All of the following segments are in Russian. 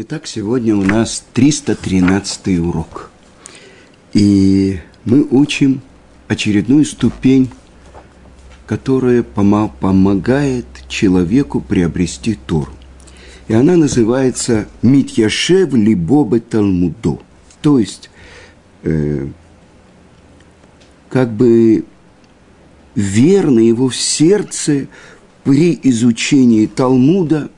Итак, сегодня у нас 313 урок. И мы учим очередную ступень, которая помогает человеку приобрести Тору. И она называется «Митьяшев либобе Талмудо». То есть, э, как бы верно его в сердце при изучении Талмуда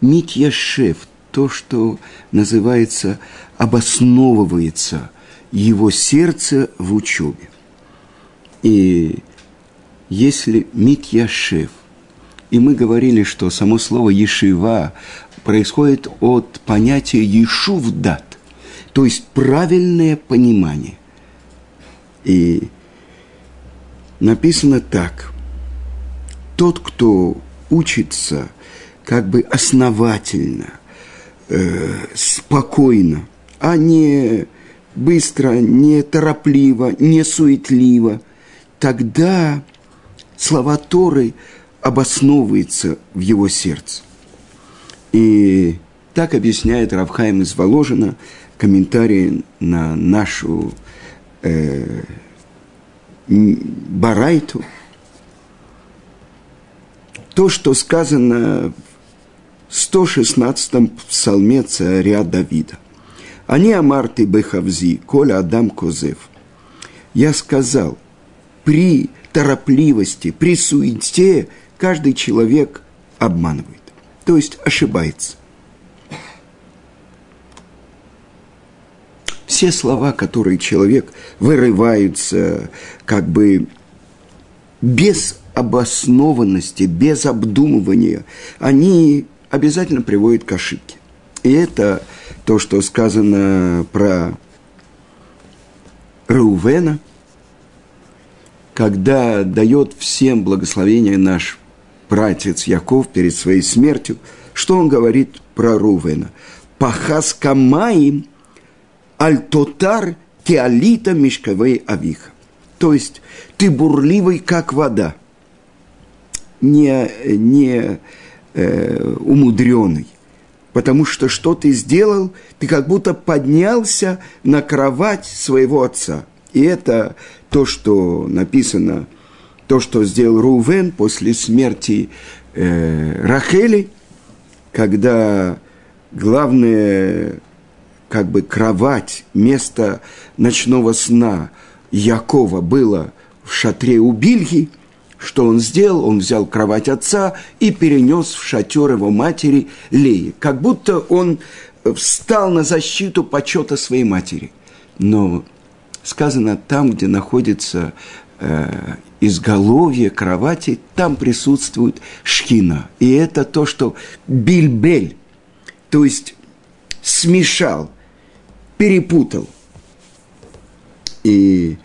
Митьяшев, то, что называется, обосновывается его сердце в учебе. И если Митьяшев, и мы говорили, что само слово «ешива» происходит от понятия «ешувдат», то есть правильное понимание. И написано так. Тот, кто учится как бы основательно – э, спокойно, а не быстро, не торопливо, не суетливо, тогда слова Торы обосновываются в его сердце. И так объясняет Равхайм из Воложина комментарий на нашу э, Барайту. То, что сказано 116-м псалме царя Давида. Они амарты бехавзи, коля адам козев. Я сказал, при торопливости, при суете каждый человек обманывает, то есть ошибается. Все слова, которые человек вырываются как бы без обоснованности, без обдумывания, они обязательно приводит к ошибке. И это то, что сказано про Раувена, когда дает всем благословение наш братец Яков перед своей смертью, что он говорит про Рувена? Пахас камаим альтотар теалита мешковей авиха. То есть ты бурливый, как вода. Не, не э, умудренный. Потому что что ты сделал, ты как будто поднялся на кровать своего отца. И это то, что написано, то, что сделал Рувен после смерти э, Рахели, когда главное, как бы кровать, место ночного сна Якова было в шатре у Бильги – что он сделал? Он взял кровать отца и перенес в шатер его матери Леи. Как будто он встал на защиту почета своей матери. Но сказано, там, где находится э, изголовье кровати, там присутствует шхина. И это то, что бильбель, то есть смешал, перепутал. И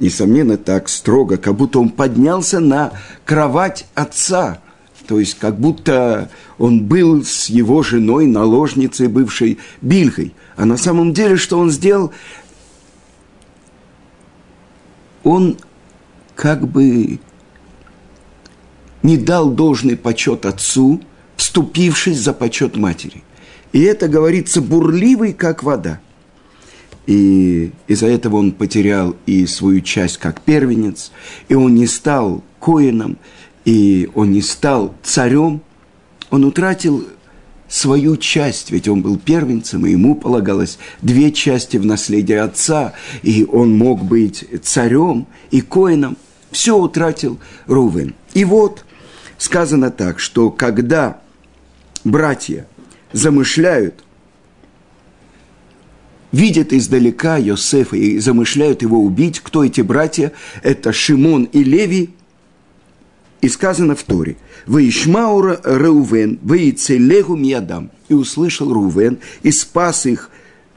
несомненно, так строго, как будто он поднялся на кровать отца, то есть как будто он был с его женой, наложницей, бывшей Бильгой. А на самом деле, что он сделал? Он как бы не дал должный почет отцу, вступившись за почет матери. И это говорится бурливый, как вода – и из-за этого он потерял и свою часть как первенец, и он не стал коином, и он не стал царем, он утратил свою часть, ведь он был первенцем, и ему полагалось две части в наследии отца, и он мог быть царем и коином. Все утратил Рувен. И вот сказано так, что когда братья замышляют видят издалека Йосефа и замышляют его убить. Кто эти братья? Это Шимон и Леви. И сказано в Торе, «Ваишмаура Реувен, ваицелегу миядам». И услышал Рувен, и спас их,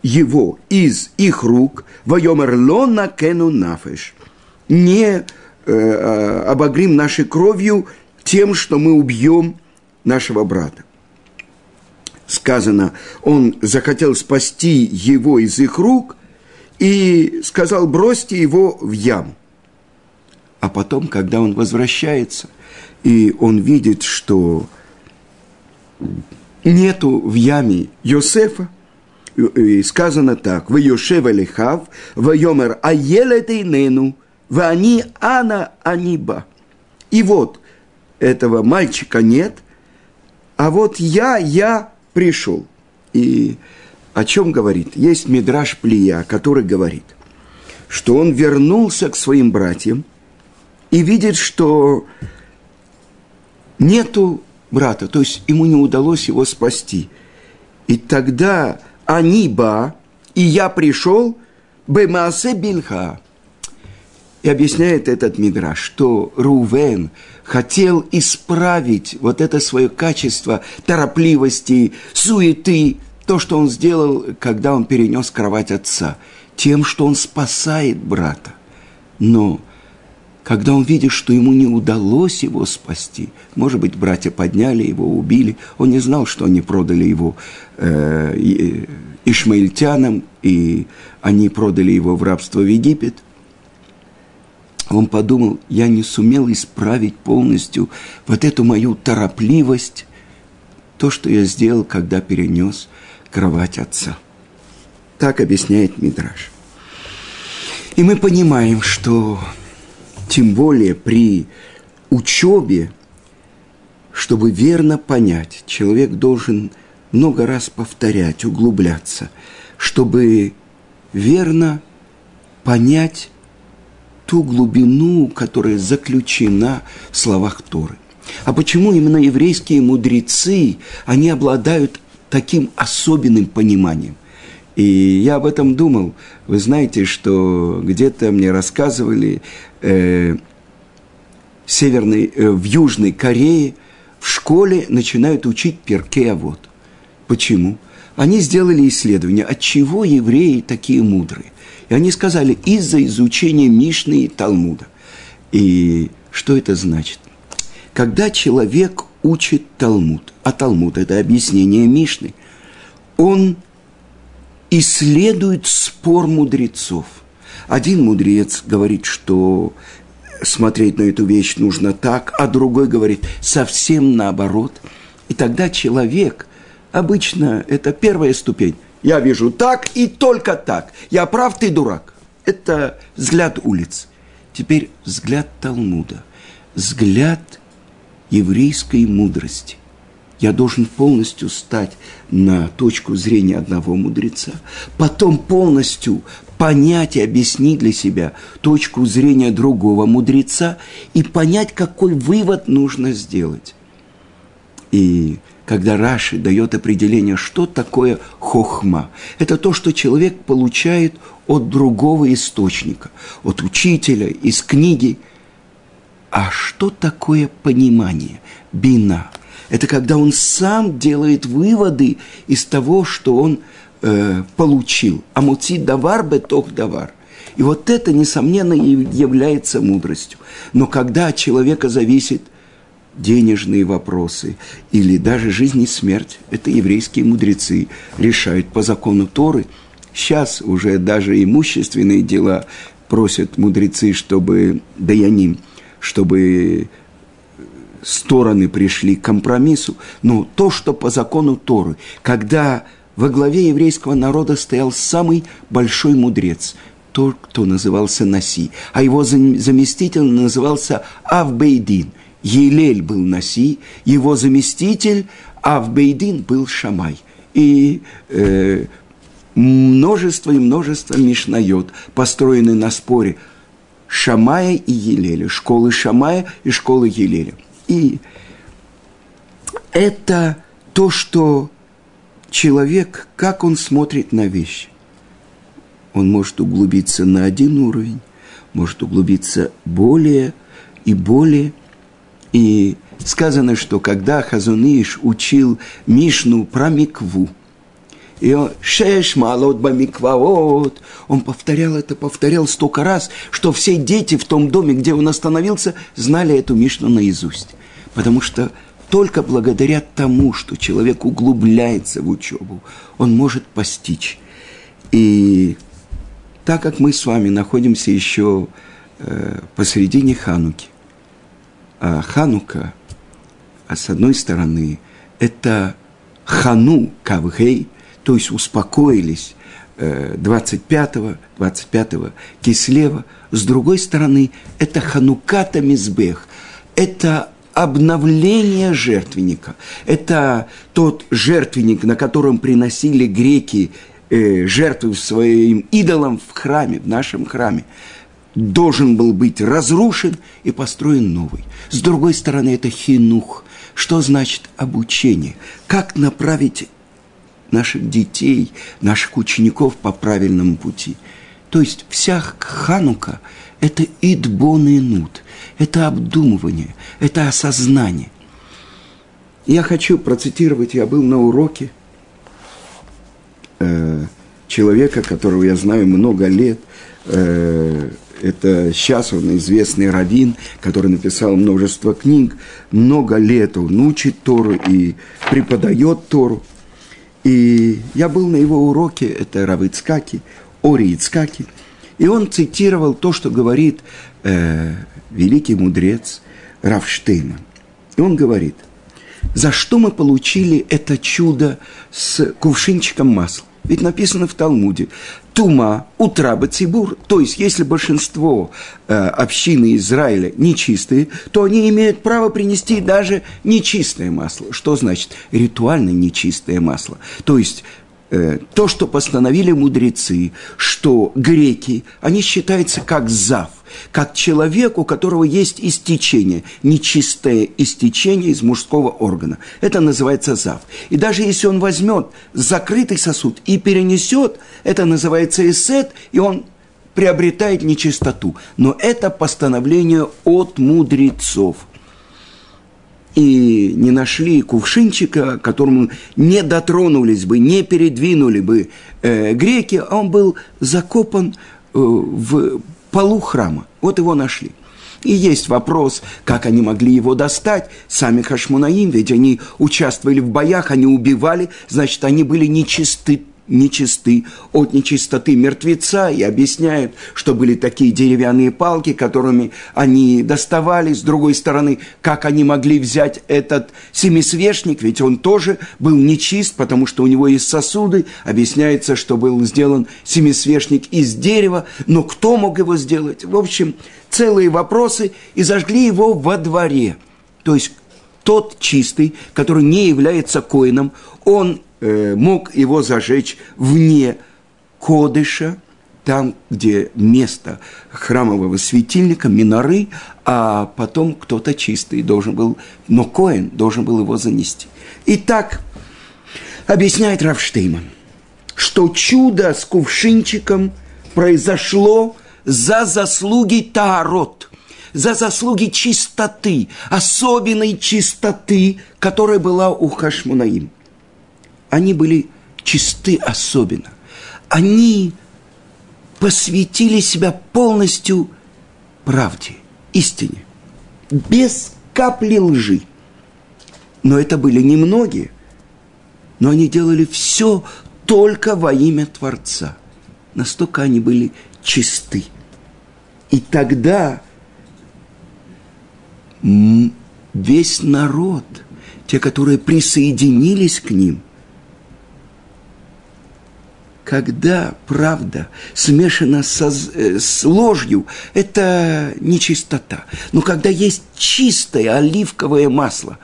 его из их рук, «Вайомер лона кену нафеш». Не э, э, обогрим нашей кровью тем, что мы убьем нашего брата сказано, он захотел спасти его из их рук и сказал, бросьте его в яму. А потом, когда он возвращается, и он видит, что нету в яме Йосефа, и сказано так, «В Йошева лихав, в Йомер аелет инену, в они ана аниба». И вот, этого мальчика нет, а вот я, я пришел. И о чем говорит? Есть Мидраш Плия, который говорит, что он вернулся к своим братьям и видит, что нету брата, то есть ему не удалось его спасти. И тогда Аниба, и я пришел, Бемасе Бильха. И объясняет этот Мидраш, что Рувен хотел исправить вот это свое качество торопливости, суеты, то, что он сделал, когда он перенес кровать отца, тем, что он спасает брата. Но когда он видит, что ему не удалось его спасти, может быть, братья подняли его, убили, он не знал, что они продали его э, ишмаильтянам, и они продали его в рабство в Египет. Он подумал, я не сумел исправить полностью вот эту мою торопливость, то, что я сделал, когда перенес кровать отца. Так объясняет Мидраш. И мы понимаем, что тем более при учебе, чтобы верно понять, человек должен много раз повторять, углубляться, чтобы верно понять ту глубину, которая заключена в словах Торы. А почему именно еврейские мудрецы, они обладают таким особенным пониманием? И я об этом думал. Вы знаете, что где-то мне рассказывали э, северной, э, в Южной Корее в школе начинают учить перке вот. Почему? Они сделали исследование, от чего евреи такие мудрые. И они сказали, из-за изучения Мишны и Талмуда. И что это значит? Когда человек учит Талмуд, а Талмуд – это объяснение Мишны, он исследует спор мудрецов. Один мудрец говорит, что смотреть на эту вещь нужно так, а другой говорит совсем наоборот. И тогда человек, обычно это первая ступень, я вижу так и только так, я прав, ты дурак. Это взгляд улиц. Теперь взгляд Талмуда, взгляд еврейской мудрости я должен полностью стать на точку зрения одного мудреца, потом полностью понять и объяснить для себя точку зрения другого мудреца и понять, какой вывод нужно сделать. И когда Раши дает определение, что такое хохма, это то, что человек получает от другого источника, от учителя, из книги. А что такое понимание, бина – это когда он сам делает выводы из того, что он э, получил. Амуци давар бетох давар. И вот это, несомненно, является мудростью. Но когда от человека зависит денежные вопросы или даже жизнь и смерть, это еврейские мудрецы решают по закону Торы. Сейчас уже даже имущественные дела просят мудрецы, чтобы даяним, чтобы стороны пришли к компромиссу, но то, что по закону Торы, когда во главе еврейского народа стоял самый большой мудрец, тот, кто назывался Наси, а его заместитель назывался Авбейдин. Елель был Наси, его заместитель Авбейдин был Шамай. И э, множество и множество мишнает, построены на споре Шамая и Елеля, школы Шамая и школы Елеля. И это то, что человек, как он смотрит на вещи. Он может углубиться на один уровень, может углубиться более и более. И сказано, что когда Хазуныш учил Мишну про микву, и он, шеш малот бамикваот, он повторял это, повторял столько раз, что все дети в том доме, где он остановился, знали эту Мишну наизусть. Потому что только благодаря тому, что человек углубляется в учебу, он может постичь. И так как мы с вами находимся еще э, посередине Хануки, Ханука, а с одной стороны, это хану кавгей, то есть успокоились 25-го, 25-го Кислева. С другой стороны, это хануката мизбех, это обновление жертвенника. Это тот жертвенник, на котором приносили греки э, жертвы своим идолам в храме, в нашем храме должен был быть разрушен и построен новый. С другой стороны, это хинух. Что значит обучение? Как направить наших детей, наших учеников по правильному пути? То есть вся ханука – это идбон и нут, это обдумывание, это осознание. Я хочу процитировать, я был на уроке э, человека, которого я знаю много лет, э, это сейчас он известный раввин, который написал множество книг, много лет он учит Тору и преподает Тору. И я был на его уроке, это Рав Ицкаки, Ори Ицкаки, и он цитировал то, что говорит э, великий мудрец Рав Штейман. И он говорит, за что мы получили это чудо с кувшинчиком масла? Ведь написано в Талмуде, тума, утраба цибур. То есть, если большинство э, общины Израиля нечистые, то они имеют право принести даже нечистое масло. Что значит ритуально нечистое масло? То есть, то, что постановили мудрецы, что греки, они считаются как зав как человек, у которого есть истечение, нечистое истечение из мужского органа. Это называется зав. И даже если он возьмет закрытый сосуд и перенесет, это называется эсет, и он приобретает нечистоту. Но это постановление от мудрецов. И не нашли кувшинчика, которому не дотронулись бы, не передвинули бы э, греки, а он был закопан э, в полу храма. Вот его нашли. И есть вопрос, как они могли его достать, сами Хашмунаим, ведь они участвовали в боях, они убивали, значит, они были нечисты нечисты от нечистоты мертвеца и объясняют, что были такие деревянные палки, которыми они доставали. С другой стороны, как они могли взять этот семисвешник, ведь он тоже был нечист, потому что у него есть сосуды. Объясняется, что был сделан семисвешник из дерева, но кто мог его сделать? В общем, целые вопросы, и зажгли его во дворе. То есть тот чистый, который не является коином, он мог его зажечь вне Кодыша, там, где место храмового светильника, миноры, а потом кто-то чистый должен был, но Коин должен был его занести. Итак, объясняет Равштейман, что чудо с кувшинчиком произошло за заслуги Таарот, за заслуги чистоты, особенной чистоты, которая была у Хашмунаим – они были чисты особенно. Они посвятили себя полностью правде, истине, без капли лжи. Но это были немногие, но они делали все только во имя Творца. Настолько они были чисты. И тогда весь народ, те, которые присоединились к ним – когда правда смешана со, э, с ложью, это нечистота. Но когда есть чистое оливковое масло,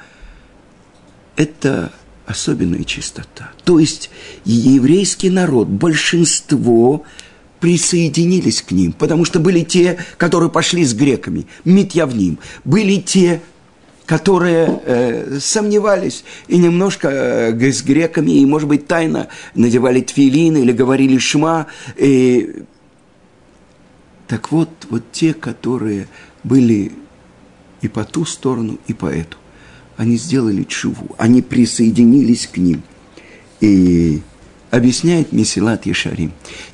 это особенная чистота. То есть еврейский народ, большинство присоединились к ним, потому что были те, которые пошли с греками, Митьявним, были те, которые э, сомневались и немножко э, с греками, и, может быть, тайно надевали тфилин или говорили шма. И... Так вот, вот те, которые были и по ту сторону, и по эту, они сделали чуву, они присоединились к ним. И объясняет Месилат Ешарим.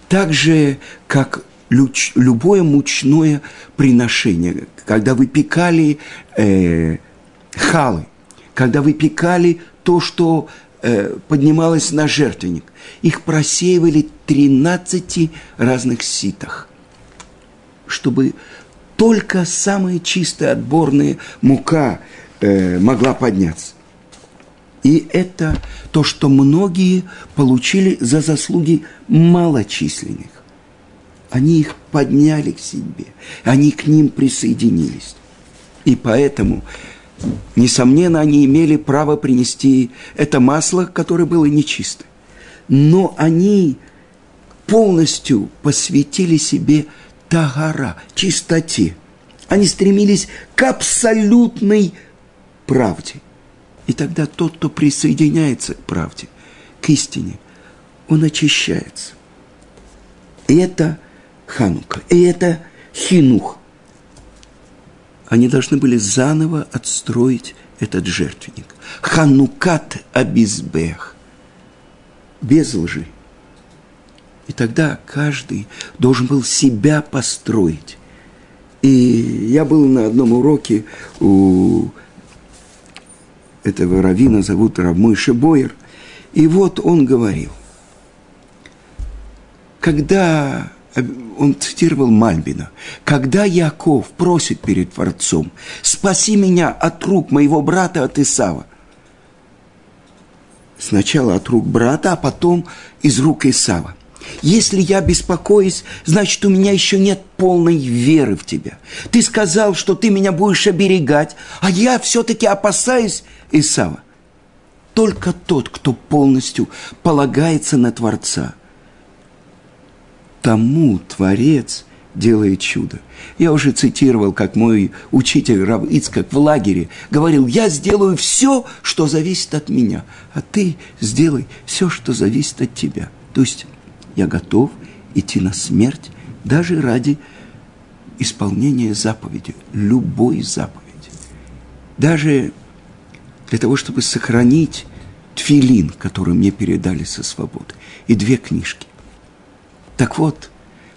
Так же, как любое мучное приношение, когда выпекали э, халы, когда выпекали то, что э, поднималось на жертвенник. Их просеивали 13 разных ситах, чтобы только самая чистая отборная мука э, могла подняться. И это то, что многие получили за заслуги малочисленных. Они их подняли к себе, они к ним присоединились. И поэтому, несомненно, они имели право принести это масло, которое было нечисто. Но они полностью посвятили себе тагара, чистоте. Они стремились к абсолютной правде. И тогда тот, кто присоединяется к правде, к истине, он очищается. И это Ханука, и это Хинух. Они должны были заново отстроить этот жертвенник. Ханукат Абизбех. Без лжи. И тогда каждый должен был себя построить. И я был на одном уроке у этого равина, зовут Равмойши Бойер, и вот он говорил, когда он цитировал Мальбина, когда Яков просит перед Творцом, спаси меня от рук моего брата от Исава, сначала от рук брата, а потом из рук Исава. Если я беспокоюсь, значит, у меня еще нет полной веры в тебя. Ты сказал, что ты меня будешь оберегать, а я все-таки опасаюсь Исава. Только тот, кто полностью полагается на Творца, тому Творец делает чудо. Я уже цитировал, как мой учитель Рав Ицкак в лагере говорил, я сделаю все, что зависит от меня, а ты сделай все, что зависит от тебя. То есть я готов идти на смерть даже ради исполнения заповеди, любой заповеди. Даже для того, чтобы сохранить тфилин, который мне передали со свободы, и две книжки. Так вот,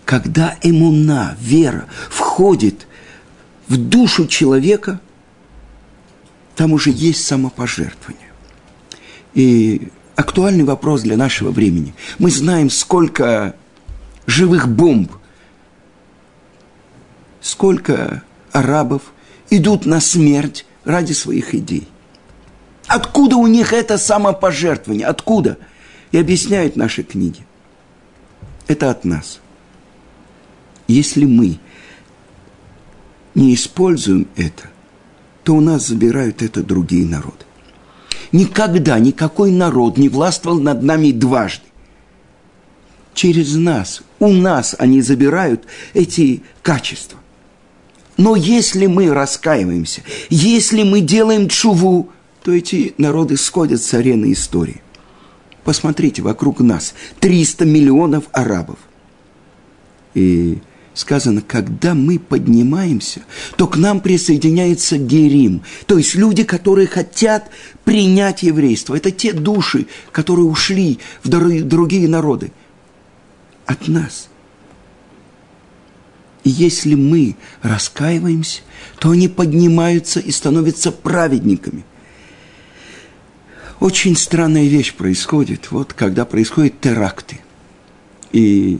когда эмуна, вера, входит в душу человека, там уже есть самопожертвование. И актуальный вопрос для нашего времени. Мы знаем, сколько живых бомб, сколько арабов идут на смерть ради своих идей. Откуда у них это самопожертвование? Откуда? И объясняют наши книги. Это от нас. Если мы не используем это, то у нас забирают это другие народы. Никогда никакой народ не властвовал над нами дважды. Через нас, у нас они забирают эти качества. Но если мы раскаиваемся, если мы делаем чуву, то эти народы сходят с арены истории. Посмотрите, вокруг нас 300 миллионов арабов. И сказано, когда мы поднимаемся, то к нам присоединяется Герим, то есть люди, которые хотят принять еврейство. Это те души, которые ушли в другие народы. От нас. И если мы раскаиваемся, то они поднимаются и становятся праведниками. Очень странная вещь происходит, вот когда происходят теракты. И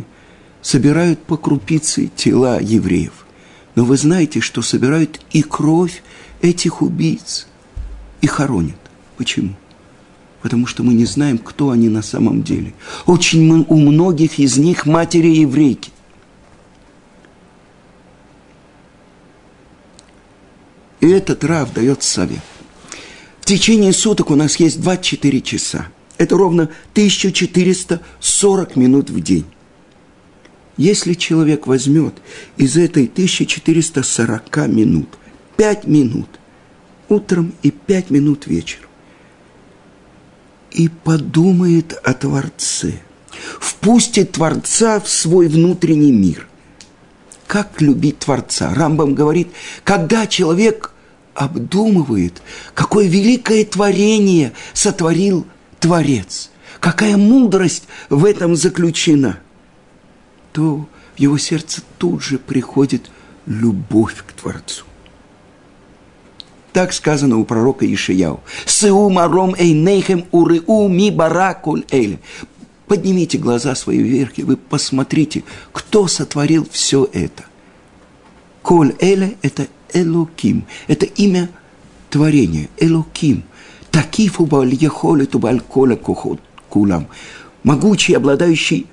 собирают по крупице тела евреев. Но вы знаете, что собирают и кровь этих убийц и хоронят. Почему? Потому что мы не знаем, кто они на самом деле. Очень у многих из них матери еврейки. И этот Рав дает совет. Течение суток у нас есть 24 часа. Это ровно 1440 минут в день. Если человек возьмет из этой 1440 минут 5 минут утром и 5 минут вечером и подумает о Творце, впустит Творца в свой внутренний мир. Как любить Творца? Рамбам говорит, когда человек обдумывает, какое великое творение сотворил Творец, какая мудрость в этом заключена – то в его сердце тут же приходит любовь к Творцу. Так сказано у пророка Ишияу. «Сеу маром эйнейхем уреу ми баракуль эль». Поднимите глаза свои вверх, и вы посмотрите, кто сотворил все это. Коль Эле – это Элоким, это имя творения, Элоким. Такифу бальехолиту бальколя кулам. Могучий, обладающий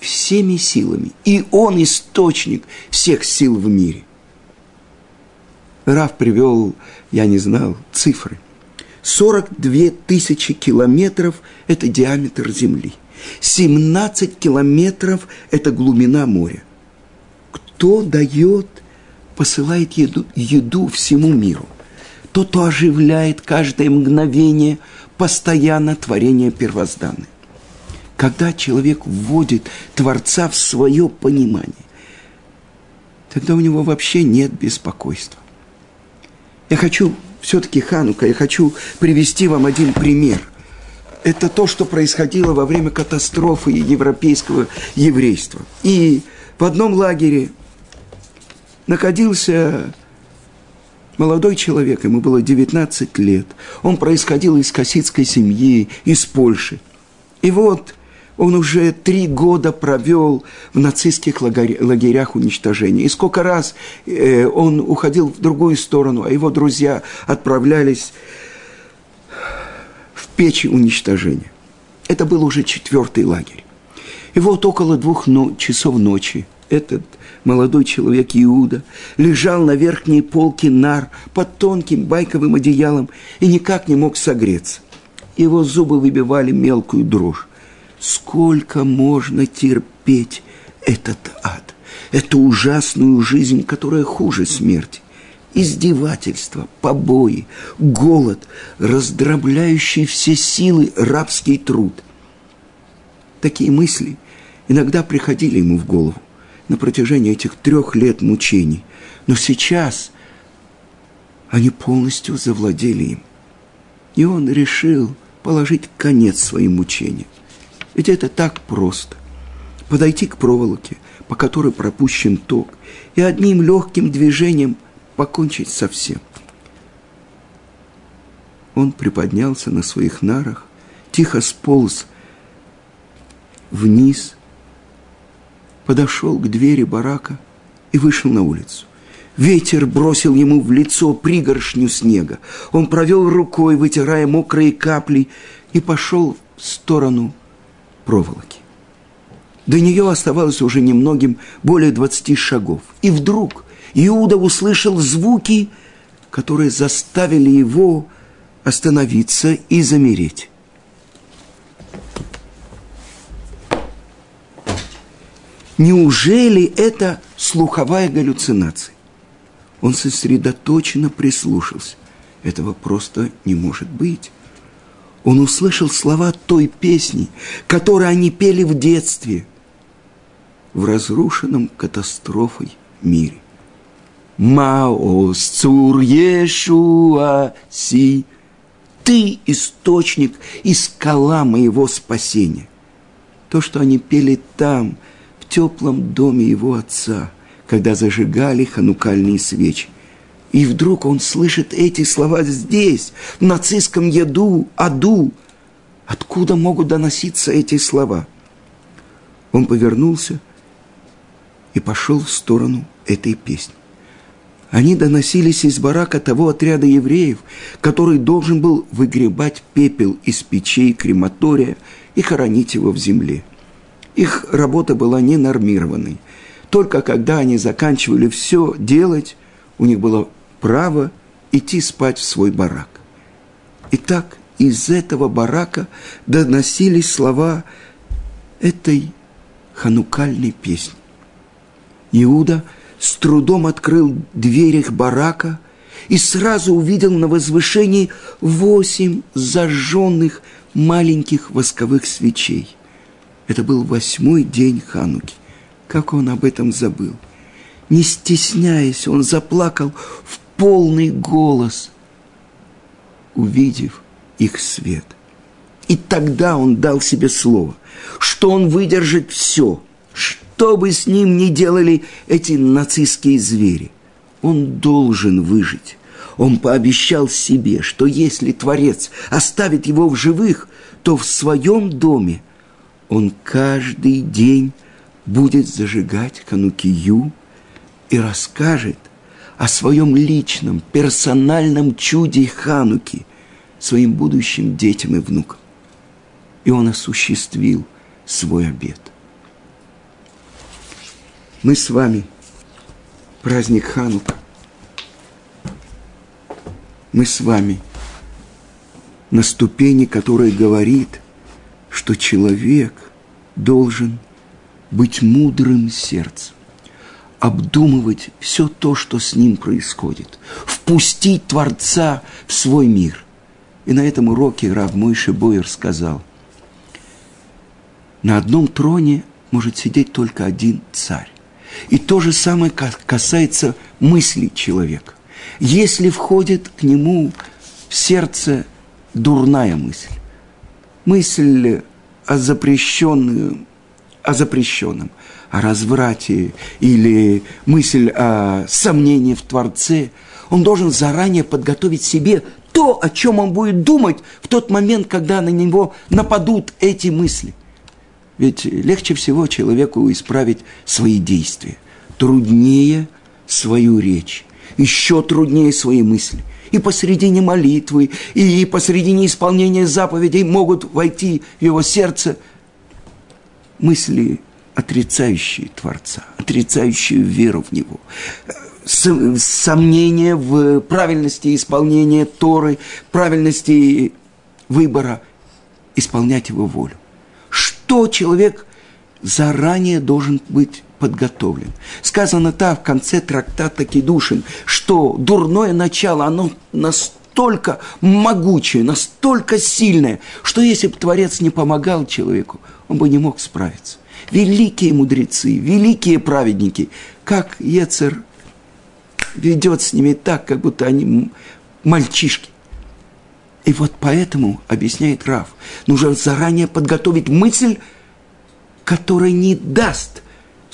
всеми силами. И он источник всех сил в мире. Раф привел, я не знал, цифры. 42 тысячи километров – это диаметр Земли. 17 километров – это глубина моря. Кто дает, посылает еду, еду всему миру? Тот, кто оживляет каждое мгновение постоянно творение первозданное. Когда человек вводит Творца в свое понимание, тогда у него вообще нет беспокойства. Я хочу все-таки Ханука, я хочу привести вам один пример. Это то, что происходило во время катастрофы европейского еврейства. И в одном лагере находился молодой человек, ему было 19 лет. Он происходил из касситской семьи, из Польши. И вот он уже три года провел в нацистских лагерях уничтожения. И сколько раз э, он уходил в другую сторону, а его друзья отправлялись в печи уничтожения. Это был уже четвертый лагерь. И вот около двух часов ночи этот молодой человек Иуда лежал на верхней полке нар под тонким байковым одеялом и никак не мог согреться. Его зубы выбивали мелкую дрожь. Сколько можно терпеть этот ад, эту ужасную жизнь, которая хуже смерти? Издевательства, побои, голод, раздробляющий все силы рабский труд. Такие мысли иногда приходили ему в голову на протяжении этих трех лет мучений. Но сейчас они полностью завладели им. И он решил положить конец своим мучениям. Ведь это так просто. Подойти к проволоке, по которой пропущен ток, и одним легким движением покончить со всем. Он приподнялся на своих нарах, тихо сполз вниз, подошел к двери барака и вышел на улицу. Ветер бросил ему в лицо пригоршню снега. Он провел рукой, вытирая мокрые капли, и пошел в сторону проволоки. До нее оставалось уже немногим более двадцати шагов. И вдруг Иуда услышал звуки, которые заставили его остановиться и замереть. Неужели это слуховая галлюцинация? Он сосредоточенно прислушался. Этого просто не может быть он услышал слова той песни, которую они пели в детстве, в разрушенном катастрофой мире. Маос цур Ешуа си, ты источник и скала моего спасения. То, что они пели там, в теплом доме его отца, когда зажигали ханукальные свечи. И вдруг он слышит эти слова здесь, в нацистском яду, аду. Откуда могут доноситься эти слова? Он повернулся и пошел в сторону этой песни. Они доносились из барака того отряда евреев, который должен был выгребать пепел из печей крематория и хоронить его в земле. Их работа была ненормированной. Только когда они заканчивали все делать, у них было право идти спать в свой барак. Итак, из этого барака доносились слова этой ханукальной песни. Иуда с трудом открыл дверь их барака и сразу увидел на возвышении восемь зажженных маленьких восковых свечей. Это был восьмой день Хануки. Как он об этом забыл? Не стесняясь, он заплакал в полный голос, увидев их свет. И тогда он дал себе слово, что он выдержит все, что бы с ним ни делали эти нацистские звери. Он должен выжить. Он пообещал себе, что если Творец оставит его в живых, то в своем доме он каждый день будет зажигать канукию и расскажет – о своем личном, персональном чуде Хануки, своим будущим детям и внукам. И он осуществил свой обет. Мы с вами, праздник Ханука, мы с вами на ступени, которая говорит, что человек должен быть мудрым сердцем, обдумывать все то, что с ним происходит, впустить Творца в свой мир. И на этом уроке Рав Мойши Бойер сказал, на одном троне может сидеть только один царь. И то же самое касается мыслей человека. Если входит к нему в сердце дурная мысль, мысль о запрещенном, о запрещенном, о разврате или мысль о сомнении в Творце, он должен заранее подготовить себе то, о чем он будет думать в тот момент, когда на него нападут эти мысли. Ведь легче всего человеку исправить свои действия, труднее свою речь, еще труднее свои мысли. И посредине молитвы, и посредине исполнения заповедей могут войти в его сердце мысли, отрицающие Творца, отрицающие веру в Него, сомнения в правильности исполнения Торы, правильности выбора исполнять Его волю. Что человек заранее должен быть подготовлен. Сказано так в конце трактата Кедушин, что дурное начало, оно настолько могучее, настолько сильное, что если бы Творец не помогал человеку, он бы не мог справиться. Великие мудрецы, великие праведники, как Ецер ведет с ними так, как будто они мальчишки. И вот поэтому, объясняет Раф, нужно заранее подготовить мысль, которая не даст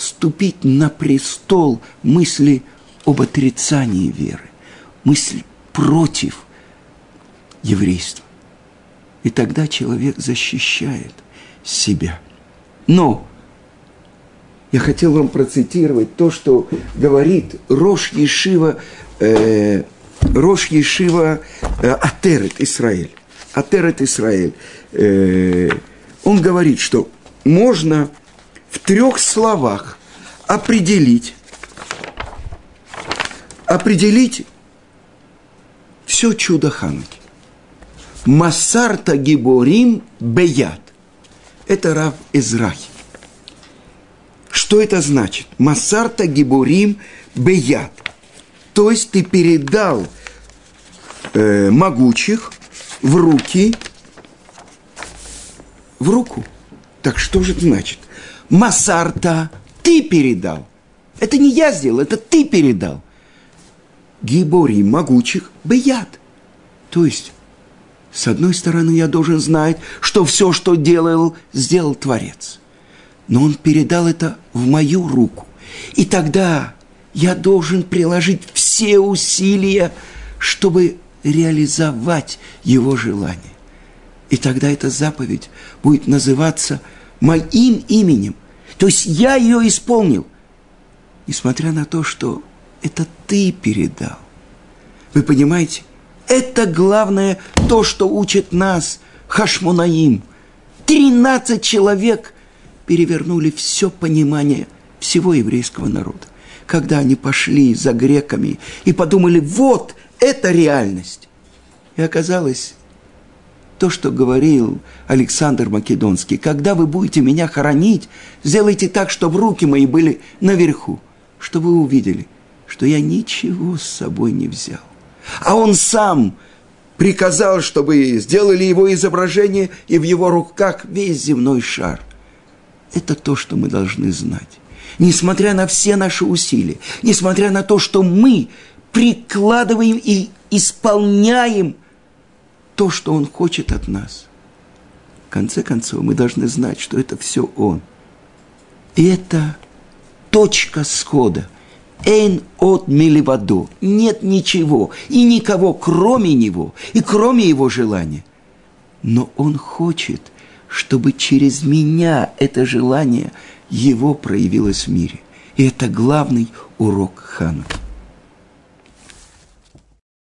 ступить на престол мысли об отрицании веры, мысли против еврейства. И тогда человек защищает себя. Но я хотел вам процитировать то, что говорит Рош Ешива, э, Рош Ешива э, Атерет Исраэль. Атерет Исраэль. Э, он говорит, что можно в трех словах определить, определить все чудо Хануки. Масарта Гиборим Беят. Это Рав Израхи. Что это значит? Масарта Гиборим Беят. То есть ты передал э, могучих в руки, в руку. Так что же это значит? Масарта ты передал. Это не я сделал, это ты передал. Гибори могучих беяд. То есть, с одной стороны, я должен знать, что все, что делал, сделал Творец. Но он передал это в мою руку. И тогда я должен приложить все усилия, чтобы реализовать его желание. И тогда эта заповедь будет называться моим именем. То есть я ее исполнил, несмотря на то, что это ты передал. Вы понимаете? Это главное то, что учит нас Хашмунаим. Тринадцать человек перевернули все понимание всего еврейского народа. Когда они пошли за греками и подумали, вот, это реальность. И оказалось, то, что говорил Александр Македонский. Когда вы будете меня хоронить, сделайте так, чтобы руки мои были наверху, чтобы вы увидели, что я ничего с собой не взял. А он сам приказал, чтобы сделали его изображение, и в его руках весь земной шар. Это то, что мы должны знать. Несмотря на все наши усилия, несмотря на то, что мы прикладываем и исполняем то, что Он хочет от нас. В конце концов, мы должны знать, что это все Он. И это точка схода. Эйн от миливаду. Нет ничего и никого, кроме Него и кроме Его желания. Но Он хочет, чтобы через меня это желание Его проявилось в мире. И это главный урок Хануки.